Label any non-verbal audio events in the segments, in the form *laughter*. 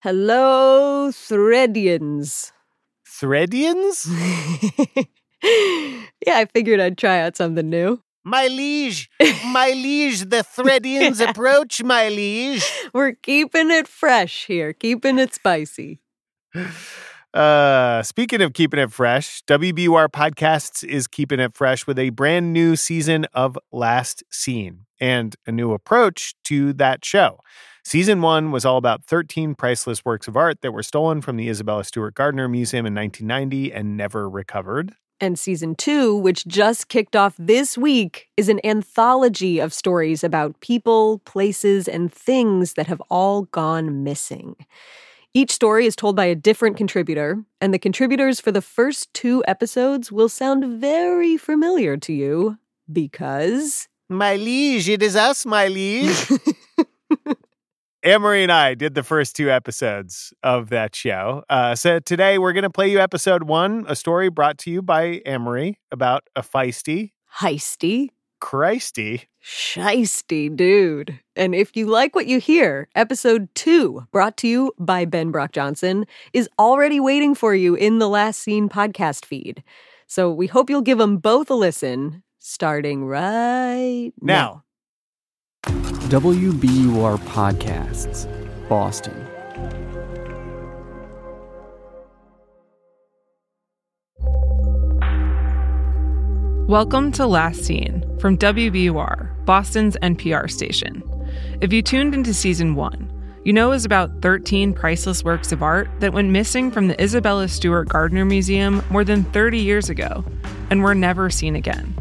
Hello, Threadians. Threadians? *laughs* yeah, I figured I'd try out something new. My liege, my liege, the Threadians *laughs* approach, my liege. We're keeping it fresh here, keeping it spicy. *sighs* Uh, speaking of keeping it fresh, WBUR Podcasts is keeping it fresh with a brand new season of Last Seen and a new approach to that show. Season one was all about 13 priceless works of art that were stolen from the Isabella Stewart Gardner Museum in 1990 and never recovered. And season two, which just kicked off this week, is an anthology of stories about people, places, and things that have all gone missing. Each story is told by a different contributor, and the contributors for the first two episodes will sound very familiar to you because. My liege, it is us, my liege. *laughs* Amory and I did the first two episodes of that show. Uh, so today we're going to play you episode one, a story brought to you by Amory about a feisty, heisty, Christy, shisty dude. And if you like what you hear, episode two, brought to you by Ben Brock Johnson, is already waiting for you in the Last Seen podcast feed. So we hope you'll give them both a listen, starting right now. now. WBUR Podcasts, Boston. Welcome to Last Seen from WBUR, Boston's NPR station. If you tuned into season one, you know was about 13 priceless works of art that went missing from the Isabella Stewart Gardner Museum more than 30 years ago and were never seen again.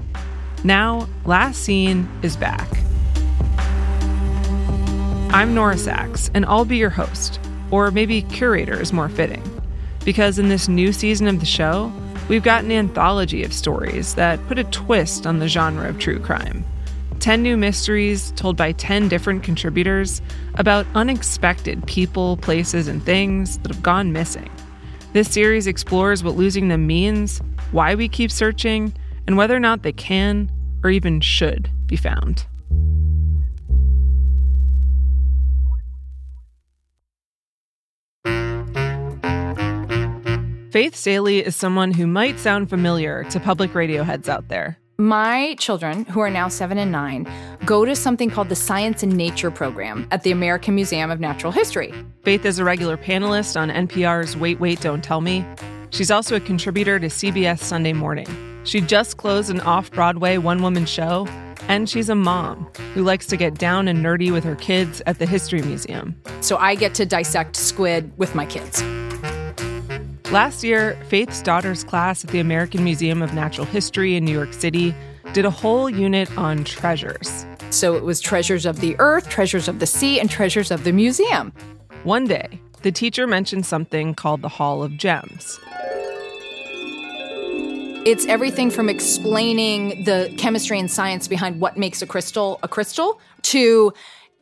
Now, Last Seen is back. I'm Nora Sachs, and I'll be your host, or maybe curator is more fitting. Because in this new season of the show, we've got an anthology of stories that put a twist on the genre of true crime. 10 new mysteries told by 10 different contributors about unexpected people, places, and things that have gone missing. This series explores what losing them means, why we keep searching, and whether or not they can or even should be found. Faith Salie is someone who might sound familiar to public radio heads out there. My children, who are now seven and nine, go to something called the Science and Nature program at the American Museum of Natural History. Faith is a regular panelist on NPR's Wait, Wait, Don't Tell Me. She's also a contributor to CBS Sunday Morning. She just closed an off Broadway one woman show, and she's a mom who likes to get down and nerdy with her kids at the History Museum. So I get to dissect squid with my kids. Last year, Faith's daughter's class at the American Museum of Natural History in New York City did a whole unit on treasures. So it was treasures of the earth, treasures of the sea, and treasures of the museum. One day, the teacher mentioned something called the Hall of Gems. It's everything from explaining the chemistry and science behind what makes a crystal a crystal to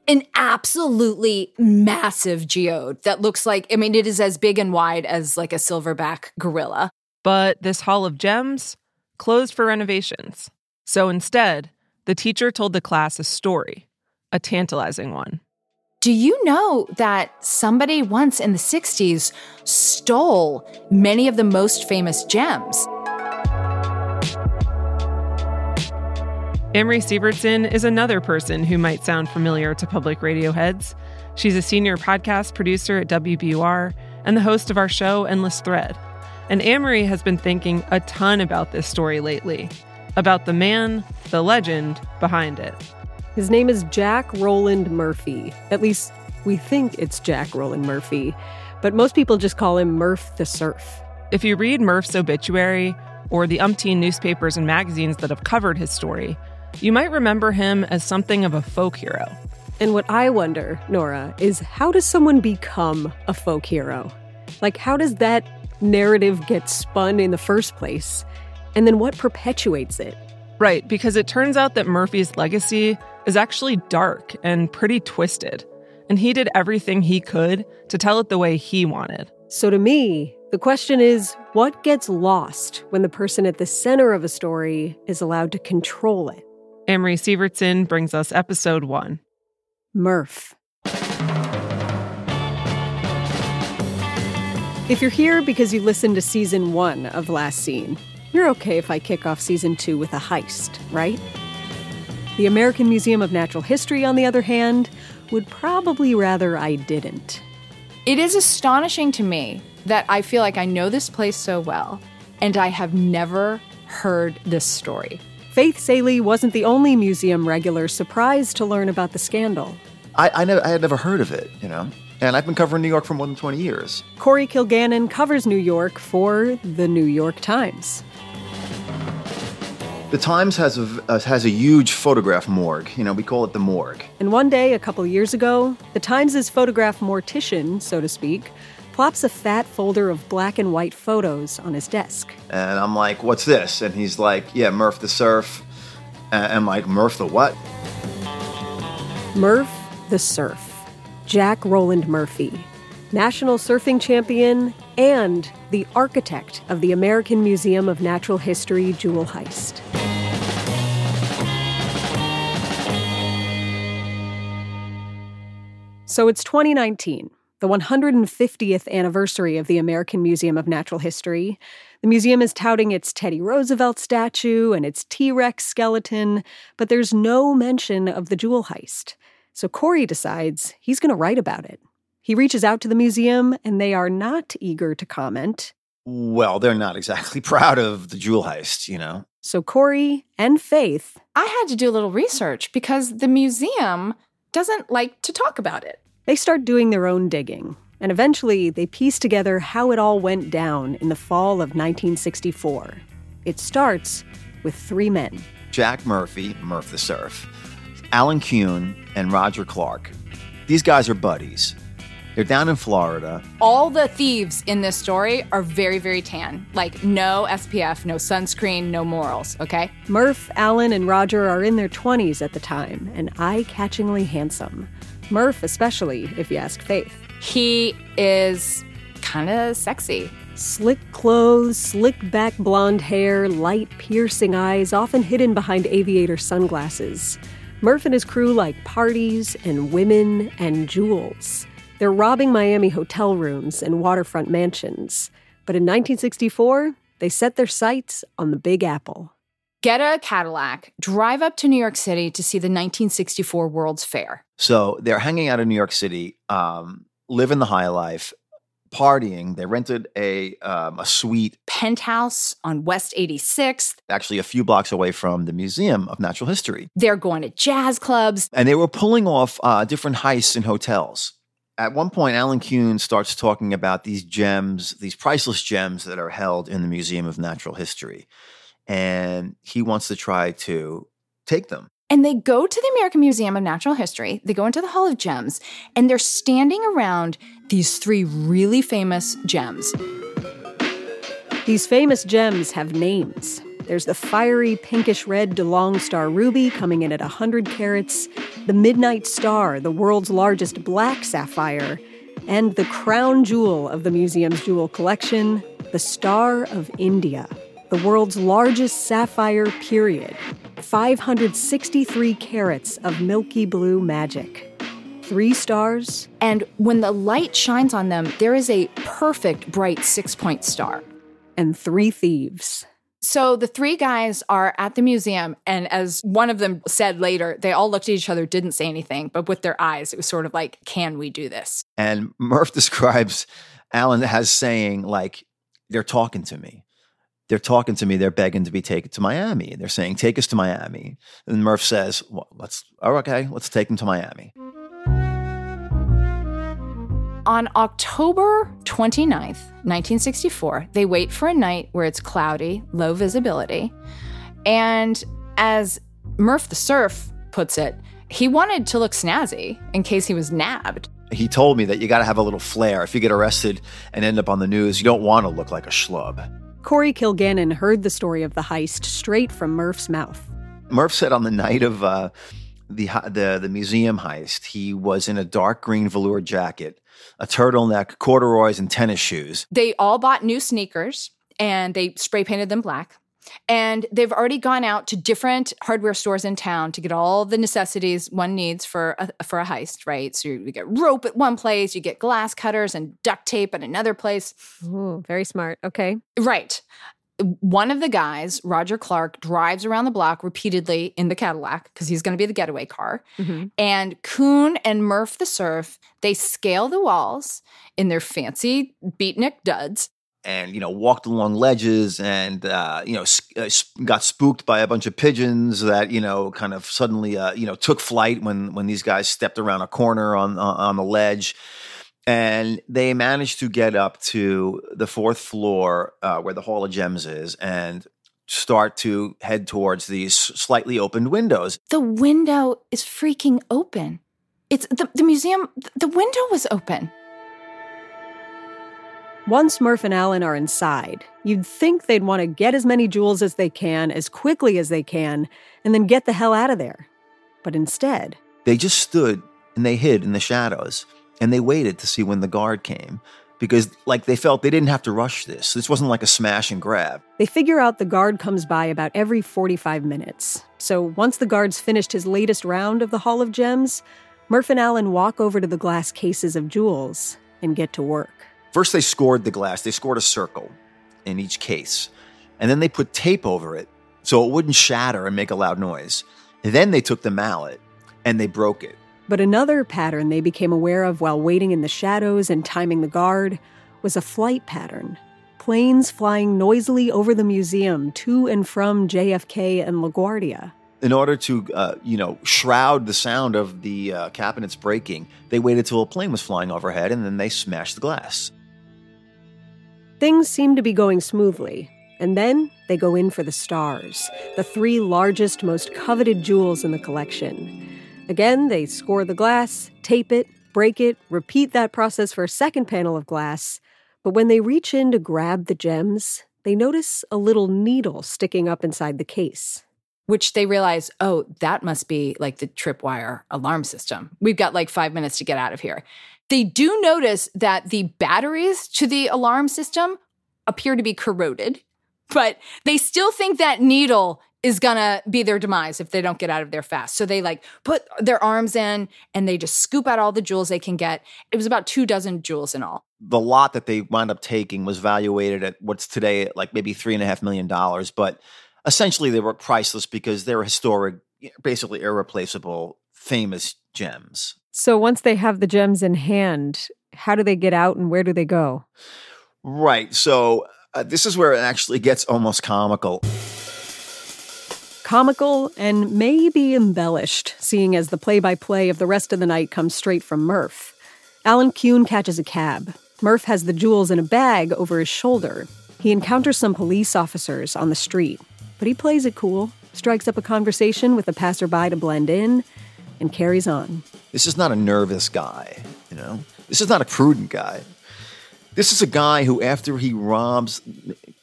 an absolutely massive geode that looks like, I mean, it is as big and wide as like a silverback gorilla. But this Hall of Gems closed for renovations. So instead, the teacher told the class a story, a tantalizing one. Do you know that somebody once in the 60s stole many of the most famous gems? Amory Sievertson is another person who might sound familiar to public radio heads. She's a senior podcast producer at WBUR and the host of our show, Endless Thread. And Amory has been thinking a ton about this story lately about the man, the legend behind it. His name is Jack Roland Murphy. At least we think it's Jack Roland Murphy, but most people just call him Murph the Surf. If you read Murph's obituary or the umpteen newspapers and magazines that have covered his story, you might remember him as something of a folk hero. And what I wonder, Nora, is how does someone become a folk hero? Like, how does that narrative get spun in the first place? And then what perpetuates it? Right, because it turns out that Murphy's legacy is actually dark and pretty twisted. And he did everything he could to tell it the way he wanted. So to me, the question is what gets lost when the person at the center of a story is allowed to control it? Amory Sievertson brings us episode one Murph. If you're here because you listened to season one of Last Seen, you're okay if I kick off season two with a heist, right? The American Museum of Natural History, on the other hand, would probably rather I didn't. It is astonishing to me that I feel like I know this place so well, and I have never heard this story. Faith Salie wasn't the only museum regular surprised to learn about the scandal. I, I, never, I had never heard of it, you know? And I've been covering New York for more than 20 years. Corey Kilgannon covers New York for the New York Times. The Times has a, uh, has a huge photograph morgue. You know, we call it the morgue. And one day, a couple years ago, the Times' photograph mortician, so to speak, plops a fat folder of black and white photos on his desk. And I'm like, what's this? And he's like, yeah, Murph the Surf. And I'm like, Murph the what? Murph the Surf. Jack Roland Murphy, national surfing champion and the architect of the American Museum of Natural History jewel heist. So it's 2019, the 150th anniversary of the American Museum of Natural History. The museum is touting its Teddy Roosevelt statue and its T Rex skeleton, but there's no mention of the jewel heist. So Corey decides he's going to write about it. He reaches out to the museum, and they are not eager to comment. Well, they're not exactly *laughs* proud of the jewel heist, you know? So Corey and Faith. I had to do a little research because the museum doesn't like to talk about it. They start doing their own digging, and eventually they piece together how it all went down in the fall of 1964. It starts with three men Jack Murphy, Murph the Surf, Alan Kuhn, and Roger Clark. These guys are buddies. They're down in Florida. All the thieves in this story are very, very tan. Like, no SPF, no sunscreen, no morals, okay? Murph, Alan, and Roger are in their 20s at the time and eye catchingly handsome. Murph, especially, if you ask Faith. He is kind of sexy. Slick clothes, slick back blonde hair, light piercing eyes, often hidden behind aviator sunglasses. Murph and his crew like parties and women and jewels. They're robbing Miami hotel rooms and waterfront mansions. But in 1964, they set their sights on the Big Apple. Get a Cadillac, drive up to New York City to see the 1964 World's Fair. So they're hanging out in New York City, um, living the high life, partying. They rented a um, a suite penthouse on West 86th, actually a few blocks away from the Museum of Natural History. They're going to jazz clubs, and they were pulling off uh, different heists in hotels. At one point, Alan Kuhn starts talking about these gems, these priceless gems that are held in the Museum of Natural History, and he wants to try to take them. And they go to the American Museum of Natural History, they go into the Hall of Gems, and they're standing around these three really famous gems. These famous gems have names. There's the fiery pinkish red DeLong Star ruby coming in at 100 carats, the Midnight Star, the world's largest black sapphire, and the crown jewel of the museum's jewel collection, the Star of India, the world's largest sapphire period, 563 carats of milky blue magic. Three stars. And when the light shines on them, there is a perfect bright six point star. And three thieves. So the three guys are at the museum, and as one of them said later, they all looked at each other, didn't say anything, but with their eyes, it was sort of like, can we do this? And Murph *laughs* describes Alan as saying, like, they're talking to me they're talking to me. They're begging to be taken to Miami. They're saying, "Take us to Miami." And Murph says, well, "Let's. Oh, okay. Let's take them to Miami." On October 29th, 1964, they wait for a night where it's cloudy, low visibility. And as Murph the Surf puts it, he wanted to look snazzy in case he was nabbed. He told me that you got to have a little flair. If you get arrested and end up on the news, you don't want to look like a schlub. Corey Kilgannon heard the story of the heist straight from Murph's mouth. Murph said on the night of uh, the, the the museum heist, he was in a dark green velour jacket, a turtleneck, corduroys, and tennis shoes. They all bought new sneakers and they spray painted them black. And they've already gone out to different hardware stores in town to get all the necessities one needs for a, for a heist, right? So you get rope at one place, you get glass cutters and duct tape at another place. Ooh, very smart. Okay. Right. One of the guys, Roger Clark, drives around the block repeatedly in the Cadillac because he's going to be the getaway car. Mhm. And Kuhn and Murph the Surf, they scale the walls in their fancy beatnik duds and you know walked along ledges and uh, you know uh, got spooked by a bunch of pigeons that you know kind of suddenly uh, you know took flight when when these guys stepped around a corner on on on the ledge and they managed to get up to the fourth floor uh, where the hall of gems is and start to head towards these slightly opened windows the window is freaking open. It's the, the museum, the window was open. Once Murph and Alan are inside, you'd think they'd want to get as many jewels as they can, as quickly as they can, and then get the hell out of there. But instead, they just stood and they hid in the shadows and they waited to see when the guard came because like they felt they didn't have to rush this this wasn't like a smash and grab they figure out the guard comes by about every 45 minutes. So once the guard's finished his latest round of the Hall of Gems, Murph and Alan walk over to the glass cases of jewels and get to work. First they scored the glass. They scored a circle in each case. And then they put tape over it so it wouldn't shatter and make a loud noise. And then they took the mallet and they broke it. But another pattern they became aware of while waiting in the shadows and timing the guard was a flight pattern. Planes flying noisily over the museum to and from JFK and LaGuardia. in order to uh, you know shroud the sound of the uh, cabinets breaking they waited till a plane was flying overhead and then they smashed the glass Things seem to be going smoothly, and then they go in for the stars, the three largest, most coveted jewels in the collection. Again, they score the glass, tape it, break it, repeat that process for a second panel of glass. But when they reach in to grab the gems, they notice a little needle sticking up inside the case. Which they realize, oh, that must be like the tripwire alarm system. We've got like five minutes to get out of here. They do notice that the batteries to the alarm system appear to be corroded, but they still think that needle is gonna be their demise if they don't get out of there fast. So they like put their arms in and they just scoop out all the jewels they can get. It was about two dozen jewels in all. the lot that they wound up taking was valuated at what's today like maybe three and a half million dollars, but essentially they were priceless because they're historic, basically irreplaceable, famous gems. So once they have the gems in hand, how do they get out and where do they go? Right. So uh, this is where it actually gets almost comical. Comical and maybe embellished, seeing as the play by play of the rest of the night comes straight from Murph. Alan Kuhn catches a cab. Murph has the jewels in a bag over his shoulder. He encounters some police officers on the street, but he plays it cool, strikes up a conversation with a passerby to blend in, and carries on. This is not a nervous guy, you know? This is not a prudent guy. This is a guy who, after he robs,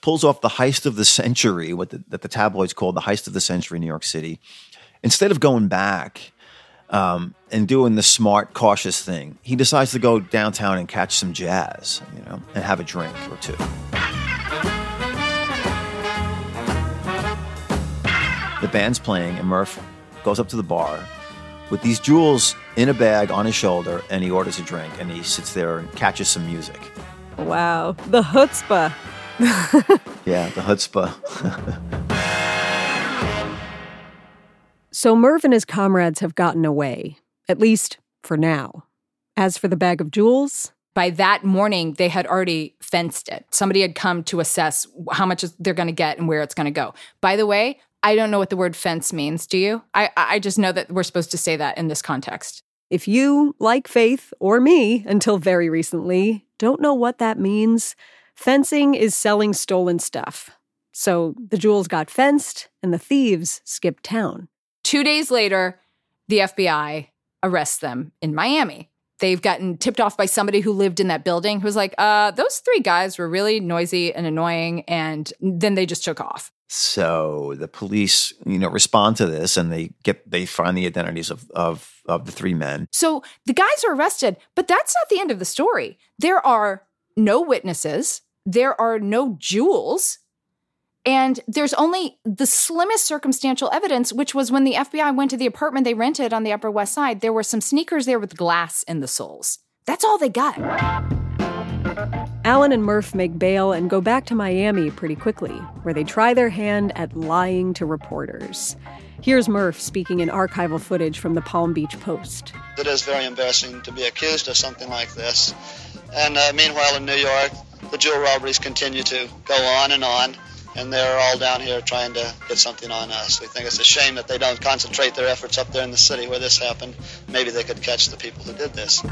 pulls off the heist of the century, what the, that the tabloids called the heist of the century in New York City. Instead of going back um, and doing the smart, cautious thing, he decides to go downtown and catch some jazz, you know, and have a drink or two. The band's playing, and Murph goes up to the bar with these jewels in a bag on his shoulder, and he orders a drink, and he sits there and catches some music. Wow, the chutzpah. *laughs* Yeah, the chutzpah. *laughs* So Murph and his comrades have gotten away, at least for now. As for the bag of jewels, by that morning they had already fenced it somebody had come to assess how much they're going to get and where it's going to go by the way i don't know what the word fence means. Do you? I, I just know that we're supposed to say that in this context. If you, like Faith or me until very recently, don't know what that means, fencing is selling stolen stuff. So the jewels got fenced and the thieves skipped town. two days later the fbi arrests them in miami. They've gotten tipped off by somebody who lived in that building who was like uh, those three guys were really noisy and annoying and then they just took off so the police, you know, respond to this, and they get they find the identities of of of the three men. So the guys are arrested, but that's not the end of the story. There are no witnesses, there are no jewels, And there's only the slimmest circumstantial evidence, which was when the FBI went to the apartment they rented on the Upper West Side, there were some sneakers there with glass in the soles. That's all they got. Alan and Murph make bail and go back to Miami pretty quickly, where they try their hand at lying to reporters. Here's Murph speaking in archival footage from the Palm Beach Post. It is very embarrassing to be accused of something like this. And uh, meanwhile, in New York, the jewel robberies continue to go on and on, and they're all down here trying to get something on us. We think it's a shame that they don't concentrate their efforts up there in the city where this happened. Maybe they could catch the people who did this.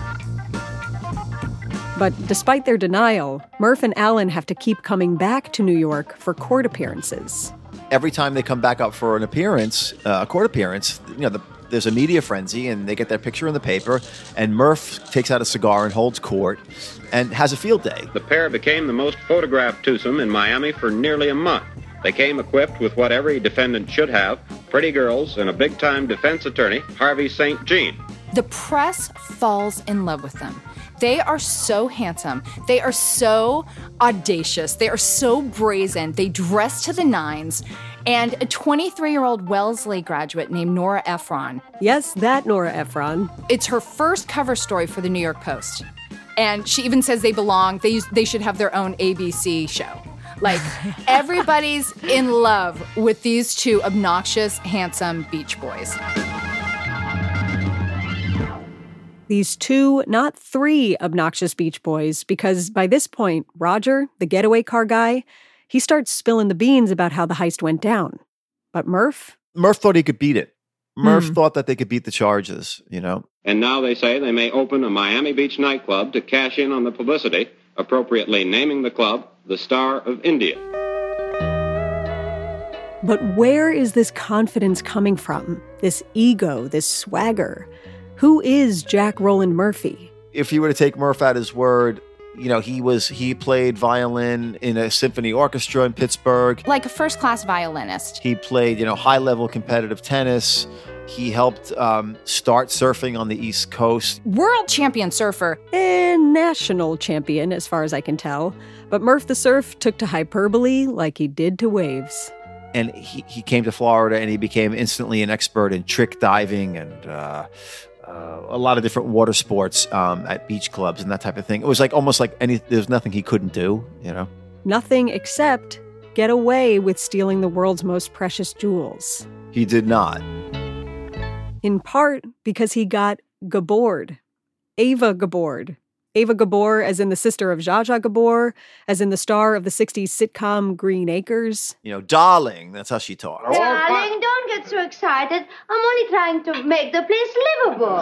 But despite their denial, Murph and Alan have to keep coming back to New York for court appearances. Every time they come back up for an appearance, uh, a court appearance, you know, the, there's a media frenzy and they get their picture in the paper, and Murph takes out a cigar and holds court and has a field day. The pair became the most photographed twosome in Miami for nearly a month. They came equipped with what every defendant should have pretty girls and a big time defense attorney, Harvey St. Jean. The press falls in love with them. They are so handsome. They are so audacious. They are so brazen. They dress to the nines. And a 23 year old Wellesley graduate named Nora Ephron. Yes, that Nora Ephron. It's her first cover story for the New York Post. And she even says they belong, they, use, they should have their own ABC show. Like, *laughs* everybody's in love with these two obnoxious, handsome beach boys. These two, not three obnoxious Beach Boys, because by this point, Roger, the getaway car guy, he starts spilling the beans about how the heist went down. But Murph? Murph thought he could beat it. Murph hmm. thought that they could beat the charges, you know. And now they say they may open a Miami Beach nightclub to cash in on the publicity, appropriately naming the club the Star of India. But where is this confidence coming from? This ego, this swagger? Who is Jack Roland Murphy? If you were to take Murph at his word, you know, he was he played violin in a symphony orchestra in Pittsburgh. Like a first class violinist. He played, you know, high level competitive tennis. He helped um, start surfing on the East Coast. World champion surfer. And national champion, as far as I can tell. But Murph the Surf took to hyperbole like he did to waves. And he, he came to Florida and he became instantly an expert in trick diving and uh, uh, a lot of different water sports um, at beach clubs and that type of thing. It was like almost like any there's nothing he couldn't do, you know. Nothing except get away with stealing the world's most precious jewels. He did not. In part because he got Gabord, Eva Gabord, Eva Gabor, as in the sister of Zsa Zsa Gabor, as in the star of the 60s sitcom Green Acres. You know, darling, that's how she talks. Darling, don't get so excited. I'm only trying to make the place livable.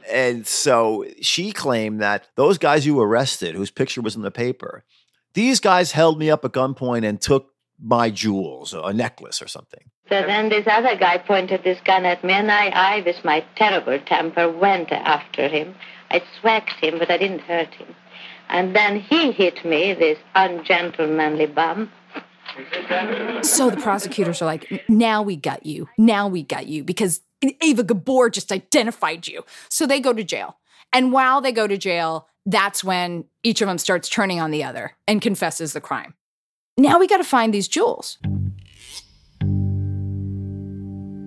*laughs* and so she claimed that those guys you arrested, whose picture was in the paper, these guys held me up at gunpoint and took my jewels, a necklace or something. So then this other guy pointed this gun at me, and I, I, with my terrible temper, went after him. I swacked him, but I didn't hurt him. And then he hit me, this ungentlemanly bum. So the prosecutors are like, now we got you. Now we got you because Eva Gabor just identified you. So they go to jail. And while they go to jail, that's when each of them starts turning on the other and confesses the crime. Now we got to find these jewels.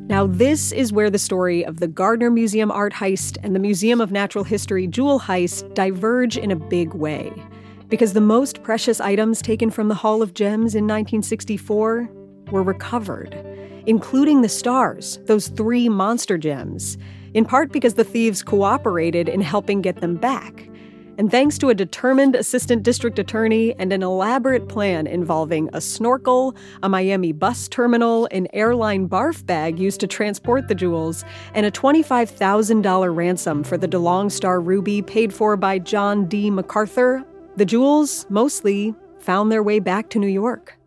Now, this is where the story of the Gardner Museum art heist and the Museum of Natural History jewel heist diverge in a big way. Because the most precious items taken from the Hall of Gems in 1964 were recovered, including the stars, those three monster gems, in part because the thieves cooperated in helping get them back. And thanks to a determined assistant district attorney and an elaborate plan involving a snorkel, a Miami bus terminal, an airline barf bag used to transport the jewels, and a $25,000 ransom for the DeLong Star Ruby paid for by John D. MacArthur, the jewels mostly found their way back to New York.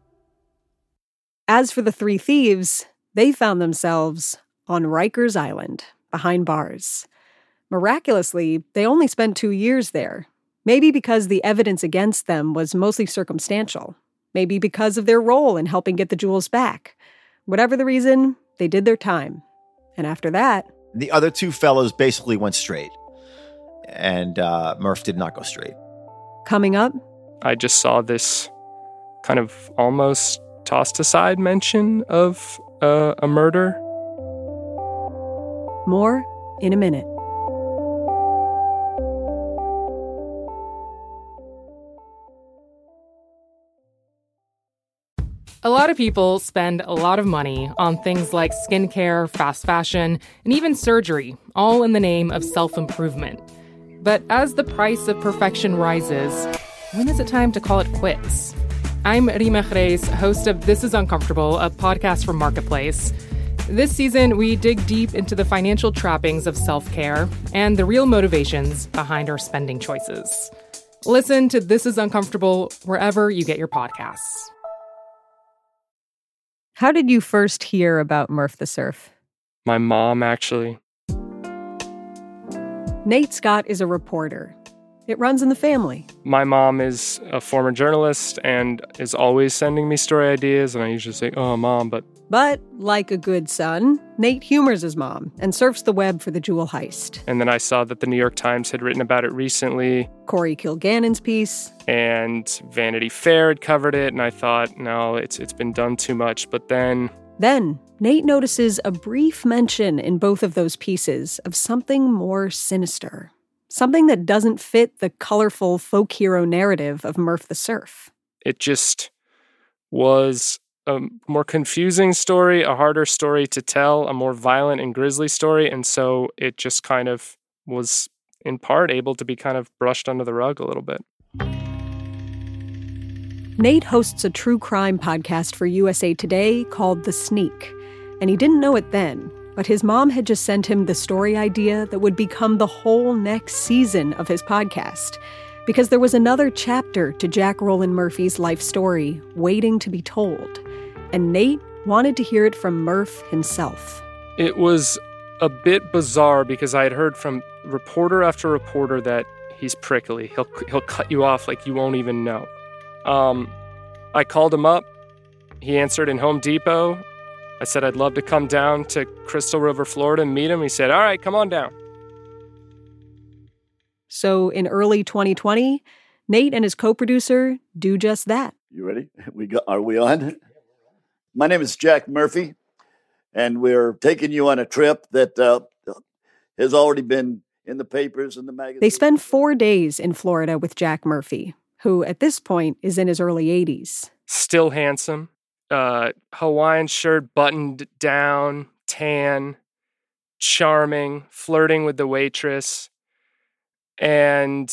As for the three thieves, they found themselves on Rikers Island, behind bars. Miraculously, they only spent two years there. Maybe because the evidence against them was mostly circumstantial. Maybe because of their role in helping get the jewels back. Whatever the reason, they did their time. And after that, the other two fellows basically went straight. And uh, Murph did not go straight. Coming up, I just saw this kind of almost tossed aside mention of uh, a murder. More in a minute. A lot of people spend a lot of money on things like skincare, fast fashion, and even surgery, all in the name of self improvement. But as the price of perfection rises, when is it time to call it quits? I'm Rima Khrais, host of This is Uncomfortable, a podcast from Marketplace. This season, we dig deep into the financial trappings of self care and the real motivations behind our spending choices. Listen to This is Uncomfortable wherever you get your podcasts. How did you first hear about Murph the Surf? My mom, actually. Nate Scott is a reporter. It runs in the family. My mom is a former journalist and is always sending me story ideas, and I usually say, Oh, mom, but. But, like a good son, Nate humors his mom and surfs the web for the jewel heist. And then I saw that the New York Times had written about it recently. Corey Kilgannon's piece. And Vanity Fair had covered it, and I thought, no, it's, it's been done too much. But then. Then, Nate notices a brief mention in both of those pieces of something more sinister something that doesn't fit the colorful folk hero narrative of Murph the Surf. It just was a more confusing story, a harder story to tell, a more violent and grisly story. And so it just kind of was, in part, able to be kind of brushed under the rug a little bit. Nate hosts a true crime podcast for USA Today called The Sneak. And he didn't know it then, but his mom had just sent him the story idea that would become the whole next season of his podcast. Because there was another chapter to Jack Roland Murphy's life story waiting to be told. And Nate wanted to hear it from Murph himself. It was a bit bizarre because I had heard from reporter after reporter that he's prickly. He'll he'll cut you off like you won't even know. Um, I called him up. He answered in Home Depot I said I'd love to come down to Crystal River, Florida and meet him. He said, All right, come on down. So in early 2020, Nate and his co producer do just that. You ready? We go, are we on? My name is Jack Murphy, and we're taking you on a trip that uh, has already been in the papers and the magazines. They spend four days in Florida with Jack Murphy, who at this point is in his early 80s. Still handsome, uh, Hawaiian shirt buttoned down, tan, charming, flirting with the waitress, and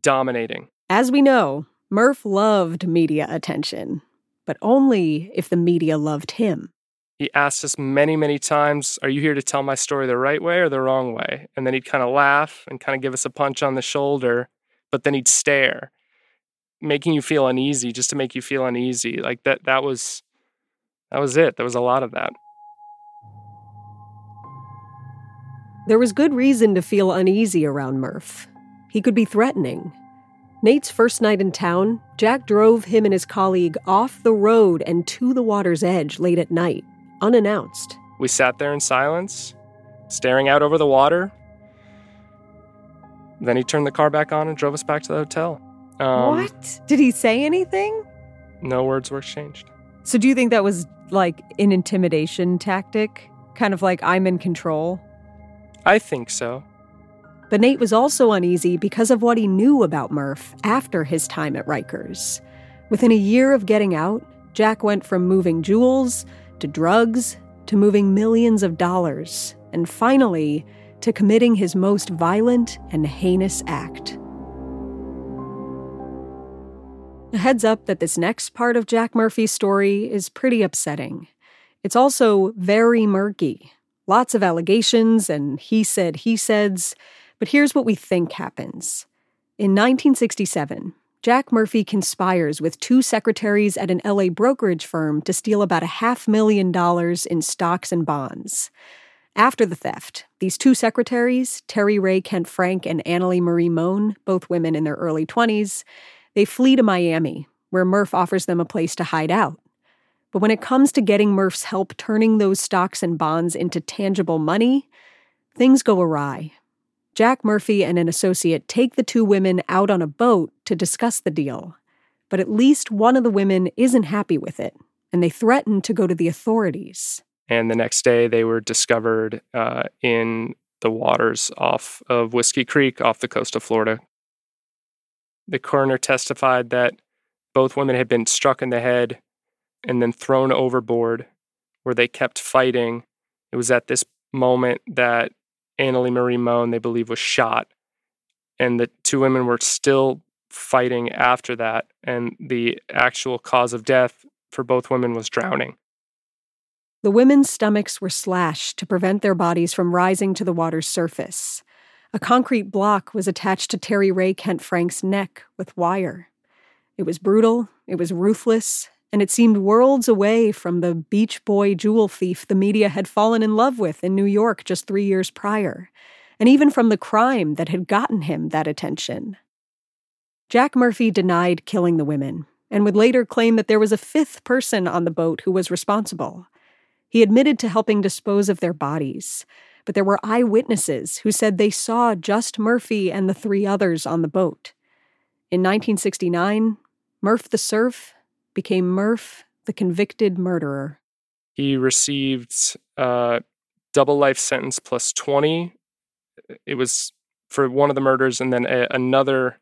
dominating. As we know, Murph loved media attention, but only if the media loved him. He asked us many, many times, Are you here to tell my story the right way or the wrong way? And then he'd kind of laugh and kind of give us a punch on the shoulder, but then he'd stare making you feel uneasy just to make you feel uneasy. Like that that was that was it. There was a lot of that. There was good reason to feel uneasy around Murph. He could be threatening. Nate's first night in town, Jack drove him and his colleague off the road and to the water's edge late at night, unannounced. We sat there in silence, staring out over the water. Then he turned the car back on and drove us back to the hotel. Um, what? Did he say anything? No words were exchanged. So, do you think that was like an intimidation tactic? Kind of like I'm in control? I think so. But Nate was also uneasy because of what he knew about Murph after his time at Rikers. Within a year of getting out, Jack went from moving jewels to drugs to moving millions of dollars, and finally to committing his most violent and heinous act. Heads up that this next part of Jack Murphy's story is pretty upsetting. It's also very murky. Lots of allegations and he said, he saids. But here's what we think happens. In 1967, Jack Murphy conspires with two secretaries at an LA brokerage firm to steal about a half million dollars in stocks and bonds. After the theft, these two secretaries, Terry Rae Kent Frank and Annelie Marie Mohn, both women in their early 20s, they flee to Miami, where Murph offers them a place to hide out. But when it comes to getting Murph's help turning those stocks and bonds into tangible money, things go awry. Jack Murphy and an associate take the two women out on a boat to discuss the deal. But at least one of the women isn't happy with it, and they threaten to go to the authorities. And the next day, they were discovered uh, in the waters off of Whiskey Creek off the coast of Florida. The coroner testified that both women had been struck in the head and then thrown overboard, where they kept fighting. It was at this moment that Annelie Marie Mohn, they believe, was shot. And the two women were still fighting after that. And the actual cause of death for both women was drowning. The women's stomachs were slashed to prevent their bodies from rising to the water's surface. A concrete block was attached to Terry Rae Kent Frank's neck with wire. It was brutal, it was ruthless, and it seemed worlds away from the beach boy jewel thief the media had fallen in love with in New York just three years prior, and even from the crime that had gotten him that attention. Jack Murphy denied killing the women and would later claim that there was a fifth person on the boat who was responsible. He admitted to helping dispose of their bodies, but there were eyewitnesses who said they saw just Murphy and the three others on the boat. In 1969, Murph the Surf became Murph the convicted murderer. He received a double life sentence plus 20. It was for one of the murders, and then a, another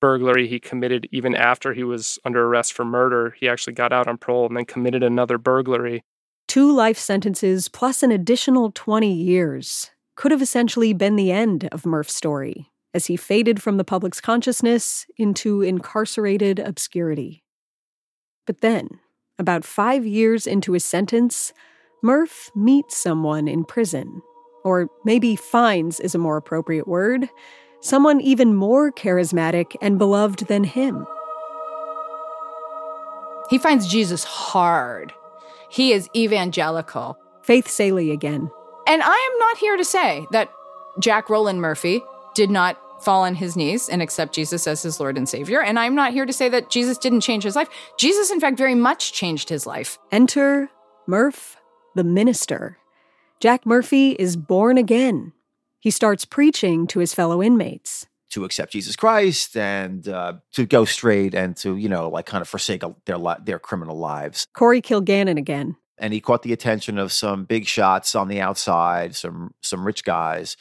burglary he committed even after he was under arrest for murder. He actually got out on parole and then committed another burglary. Two life sentences plus an additional 20 years could have essentially been the end of Murph's story as he faded from the public's consciousness into incarcerated obscurity. But then, about five years into his sentence, Murph meets someone in prison. Or maybe finds is a more appropriate word. Someone even more charismatic and beloved than him. He finds Jesus hard. He is evangelical. Faith Salie again. And I am not here to say that Jack Roland Murphy did not fall on his knees and accept Jesus as his Lord and Savior. And I'm not here to say that Jesus didn't change his life. Jesus, in fact, very much changed his life. Enter Murph, the minister. Jack Murphy is born again. He starts preaching to his fellow inmates. To accept Jesus Christ and uh, to go straight and to, you know, like kind of forsake their, li- their criminal lives. Corey Kilgannon again. And he caught the attention of some big shots on the outside, some some rich guys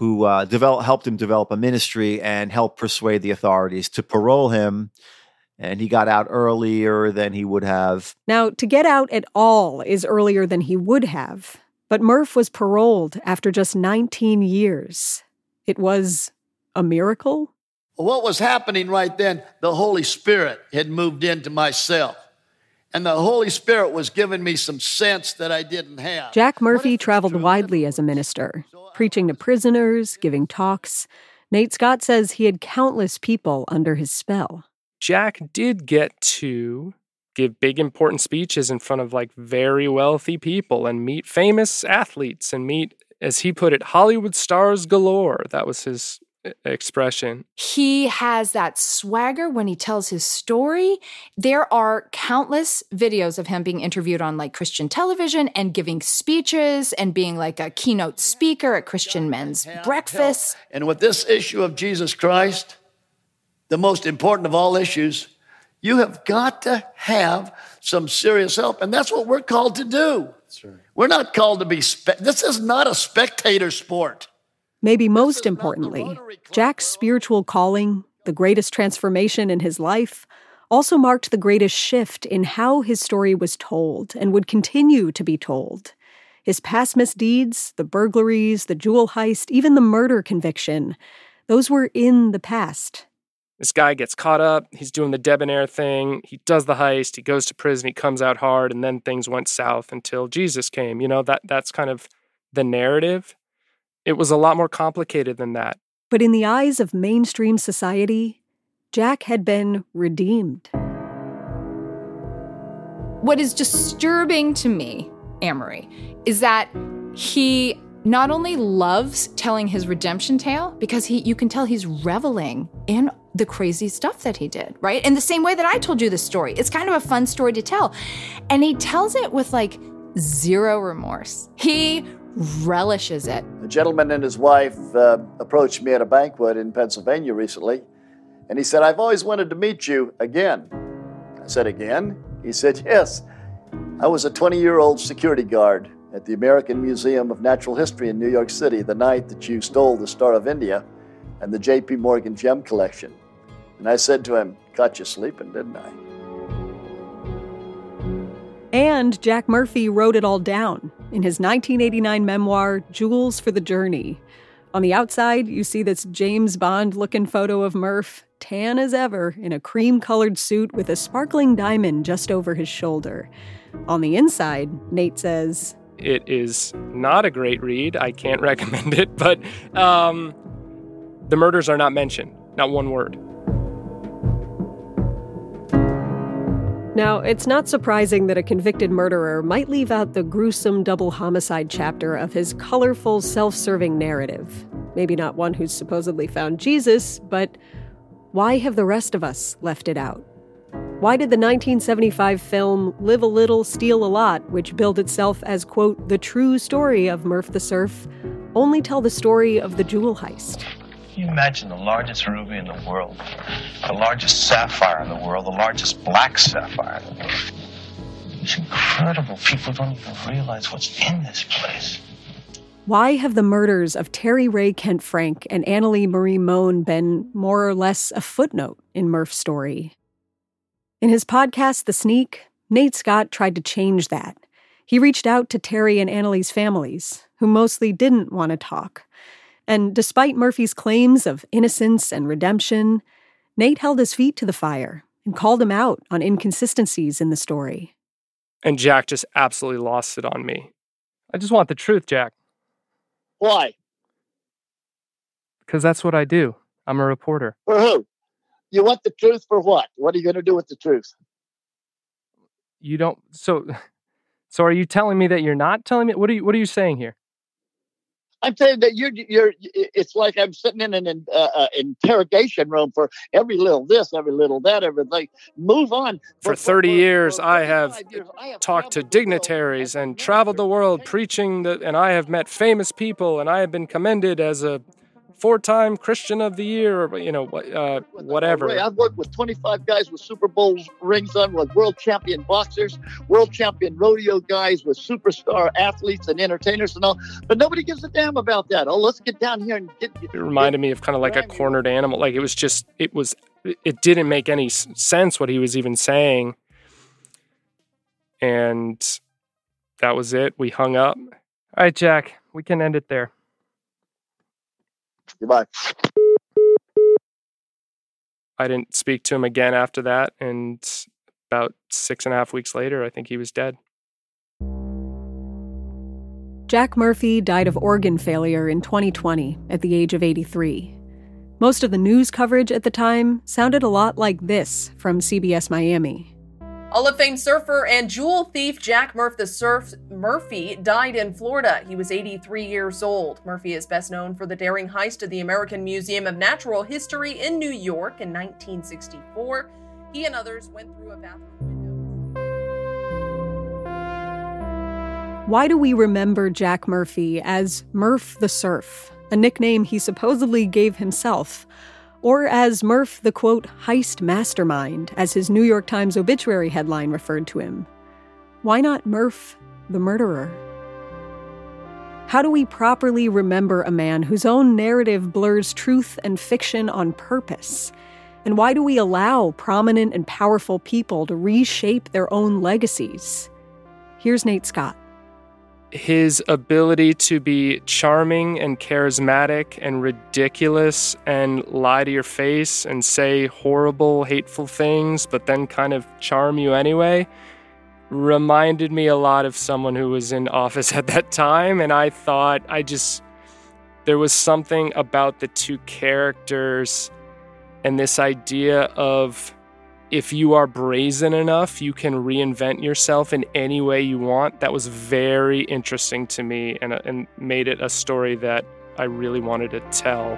who uh, develop, helped him develop a ministry and helped persuade the authorities to parole him. And he got out earlier than he would have. Now, to get out at all is earlier than he would have. But Murph was paroled after just 19 years. It was a miracle? What was happening right then, the Holy Spirit had moved into my cell. And the Holy Spirit was giving me some sense that I didn't have. Jack Murphy traveled widely as a minister, uh, preaching to prisoners, giving talks. Nate Scott says he had countless people under his spell. Jack did get to give big important speeches in front of like very wealthy people and meet famous athletes and meet as he put it Hollywood stars galore. That was his expression. He has that swagger when he tells his story. There are countless videos of him being interviewed on like Christian television and giving speeches and being like a keynote speaker at Christian men's breakfasts. And with this issue of Jesus Christ, the most important of all issues, you have got to have some serious help. And that's what we're called to do. Right. We're not called to be, spe- this is not a spectator sport. Maybe most importantly, Jack's spiritual calling, the greatest transformation in his life, also marked the greatest shift in how his story was told and would continue to be told. His past misdeeds, the burglaries, the jewel heist, even the murder conviction, those were in the past. This guy gets caught up. He's doing the debonair thing. He does the heist. He goes to prison. He comes out hard, and then things went south until Jesus came. You know that that's kind of the narrative. It was a lot more complicated than that. But in the eyes of mainstream society, Jack had been redeemed. What is disturbing to me, Amory, is that he not only loves telling his redemption tale because he you can tell he's reveling in the crazy stuff that he did, right? In the same way that I told you this story. It's kind of a fun story to tell. And he tells it with like zero remorse. He relishes it. A gentleman and his wife uh, approached me at a banquet in Pennsylvania recently, and he said, I've always wanted to meet you again. I said, Again? He said, Yes. I was a 20 year old security guard at the American Museum of Natural History in New York City the night that you stole the Star of India and the J.P. Morgan gem collection. And I said to him, Caught you sleeping, didn't I? And Jack Murphy wrote it all down in his 1989 memoir, Jewels for the Journey. On the outside, you see this James Bond looking photo of Murph, tan as ever, in a cream colored suit with a sparkling diamond just over his shoulder. On the inside, Nate says, It is not a great read. I can't *laughs* recommend it, but um, the murders are not mentioned, not one word. Now, it's not surprising that a convicted murderer might leave out the gruesome double homicide chapter of his colorful, self serving narrative. Maybe not one who's supposedly found Jesus, but why have the rest of us left it out? Why did the 1975 film Live a Little, Steal a Lot, which billed itself as, quote, the true story of Murph the Surf, only tell the story of the jewel heist? You imagine the largest ruby in the world, the largest sapphire in the world, the largest black sapphire in the world? It's incredible. People don't even realize what's in this place. Why have the murders of Terry Rae Kent Frank and Annelie Marie Mohn been more or less a footnote in Murph's story? In his podcast, The Sneak, Nate Scott tried to change that. He reached out to Terry and Annelie's families, who mostly didn't want to talk. And despite Murphy's claims of innocence and redemption, Nate held his feet to the fire and called him out on inconsistencies in the story. And Jack just absolutely lost it on me. I just want the truth, Jack, Why? because that's what I do. I'm a reporter. For who? You want the truth for what? What are you going to do with the truth? You don't so *laughs* so are you telling me that you're not telling me what are you what are you saying here? I'm saying that you're you're. It's like I'm sitting in an uh, uh, interrogation room for every little this, every little that, everything. Move on. For 30 years, I have talked to dignitaries and traveled the world preaching, the, and I have met famous people, and I have been commended as a four-time Christian of the Year, or you know, uh, whatever. Ray, I've worked with 25 guys with Super Bowl rings on, with world champion boxers, world champion rodeo guys, with superstar athletes and entertainers and all. But nobody gives a damn about that. Oh, let's get down here and get. It reminded me of kind of like a cornered animal. Like it was just, it was, it didn't make any sense what he was even saying. And that was it. We hung up. All right, Jack, we can end it there. Goodbye. I didn't speak to him again after that. And about six and a half weeks later, I think he was dead. Jack Murphy died of organ failure in 2020 at the age of 83. Most of the news coverage at the time sounded a lot like this from CBS Miami. Hall of Fame surfer and jewel thief Jack Murph the Surf Murphy died in Florida. He was 83 years old. Murphy is best known for the daring heist of the American Museum of Natural History in New York in 1964. He and others went through a bathroom window. Why do we remember Jack Murphy as Murph the Surf, a nickname he supposedly gave himself, or as Murph the quote, heist mastermind, as his New York Times obituary headline referred to him? Why not Murph the murderer? How do we properly remember a man whose own narrative blurs truth and fiction on purpose? And why do we allow prominent and powerful people to reshape their own legacies? Here's Nate Scott. His ability to be charming and charismatic and ridiculous and lie to your face and say horrible, hateful things, but then kind of charm you anyway, reminded me a lot of someone who was in office *laughs* at that time. And I thought, I just, there was something about the two characters and this idea of if you are brazen enough, you can reinvent yourself in any way you want. That was very interesting to me and, uh, and made it a story that I really wanted to tell.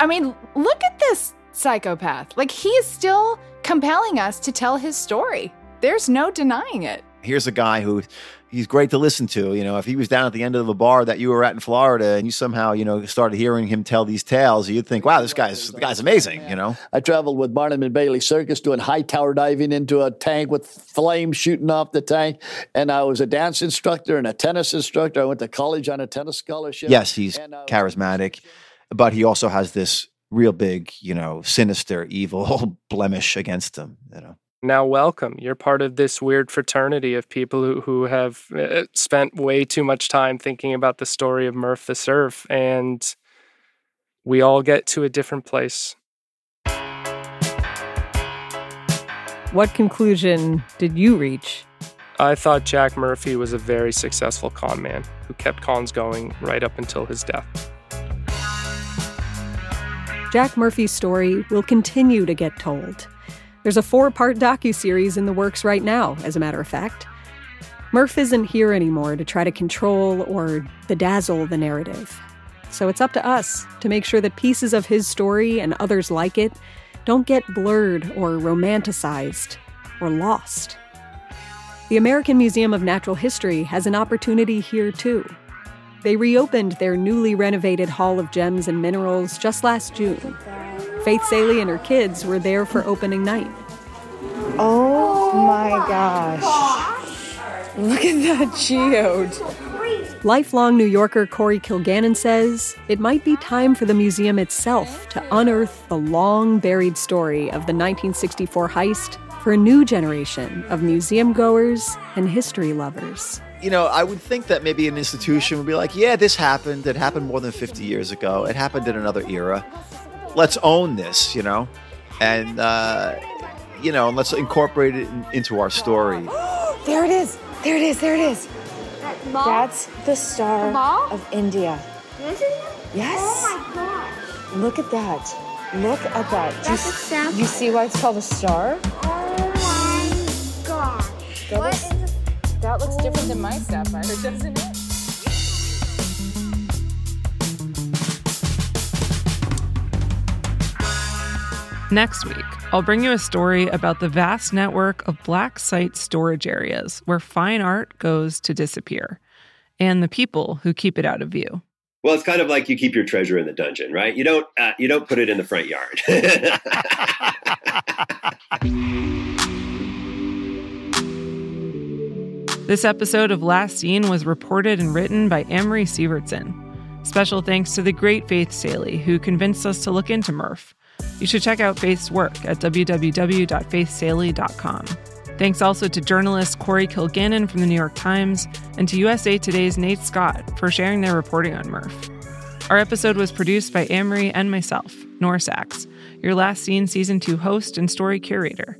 I mean, look at this psychopath. Like, he is still compelling us to tell his story. There's no denying it. Here's a guy who he's great to listen to. You know, if he was down at the end of the bar that you were at in Florida and you somehow, you know, started hearing him tell these tales, you'd think, wow, this guy's the guy's amazing, you know? I traveled with Barnum and Bailey Circus doing high tower diving into a tank with flames shooting off the tank. And I was a dance instructor and a tennis instructor. I went to college on a tennis scholarship. Yes, he's charismatic, but he also has this real big, you know, sinister, evil *laughs* blemish against him, you know. Now, welcome. You're part of this weird fraternity of people who, who have uh, spent way too much time thinking about the story of Murph the Surf, and we all get to a different place. What conclusion did you reach? I thought Jack Murphy was a very successful con man who kept cons going right up until his death. Jack Murphy's story will continue to get told. There's a four part docu-series in the works right now, as a matter of fact. Murph isn't here anymore to try to control or bedazzle the narrative. So it's up to us to make sure that pieces of his story and others like it don't get blurred or romanticized or lost. The American Museum of Natural History has an opportunity here too. They reopened their newly renovated Hall of Gems and Minerals just last June. Faith Salie and her kids were there for opening night. Oh my gosh. Look at that geode. Lifelong New Yorker Corey Kilgannon says it might be time for the museum itself to unearth the long buried story of the 1964 heist for a new generation of museum goers and history lovers. You know, I would think that maybe an institution would be like, yeah, this happened. It happened more than 50 years ago. It happened in another era. Let's own this, you know? And, uh, you know, and let's incorporate it in, into our story. *gasps* There it is. There it is. There it is. That's the star of India. Yes. Oh my gosh. Look at that. Look at that. Do you, That's a s- you see why it's called a star? Oh my gosh. That What looks, is that looks different than my sapphire, doesn't it? Next week, I'll bring you a story about the vast network of black site storage areas where fine art goes to disappear and the people who keep it out of view. Well, it's kind of like you keep your treasure in the dungeon, right? You don't uh, you don't put it in the front yard. *laughs* This episode of Last Seen was reported and written by Amory Sievertson. Special thanks to the great Faith Salie, who convinced us to look into Murph. You should check out Faith's work at www.faithsalie.com. Thanks also to journalist Corey Kilgannon from the New York Times and to USA Today's Nate Scott for sharing their reporting on Murph. Our episode was produced by Amory and myself, Nora Saks, your Last Seen Season 2 host and story curator.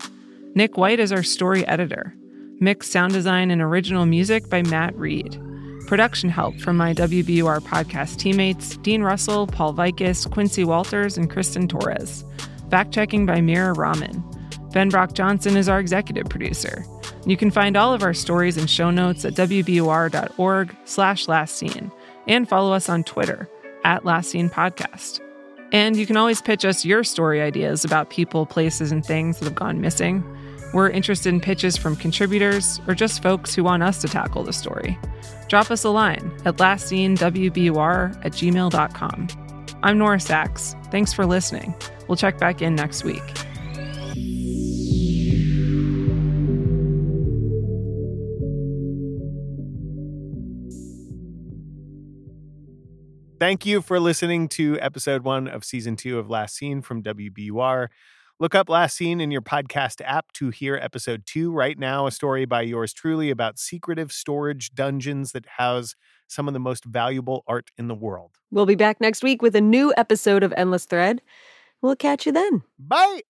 Nick White is our story editor. Mix sound design and original music by Matt Reed. Production help from my WBUR podcast teammates Dean Russell, Paul Vikis, Quincy Walters, and Kristen Torres. Fact checking by Mira Rahman. Ben Brock Johnson is our executive producer. You can find all of our stories and show notes at wbur.org slash last seen and follow us on Twitter at Last Seen Podcast. And you can always pitch us your story ideas about people, places, and things that have gone missing. We're interested in pitches from contributors or just folks who want us to tackle the story. Drop us a line at lastseenwbur at gmail.com. I'm Nora Saks. Thanks for listening. We'll check back in next week. Thank you for listening to episode one of season two of Last Seen from WBUR. Look up Last Seen in your podcast app to hear episode two. Right now, a story by yours truly about secretive storage dungeons that house some of the most valuable art in the world. We'll be back next week with a new episode of Endless Thread. We'll catch you then. Bye.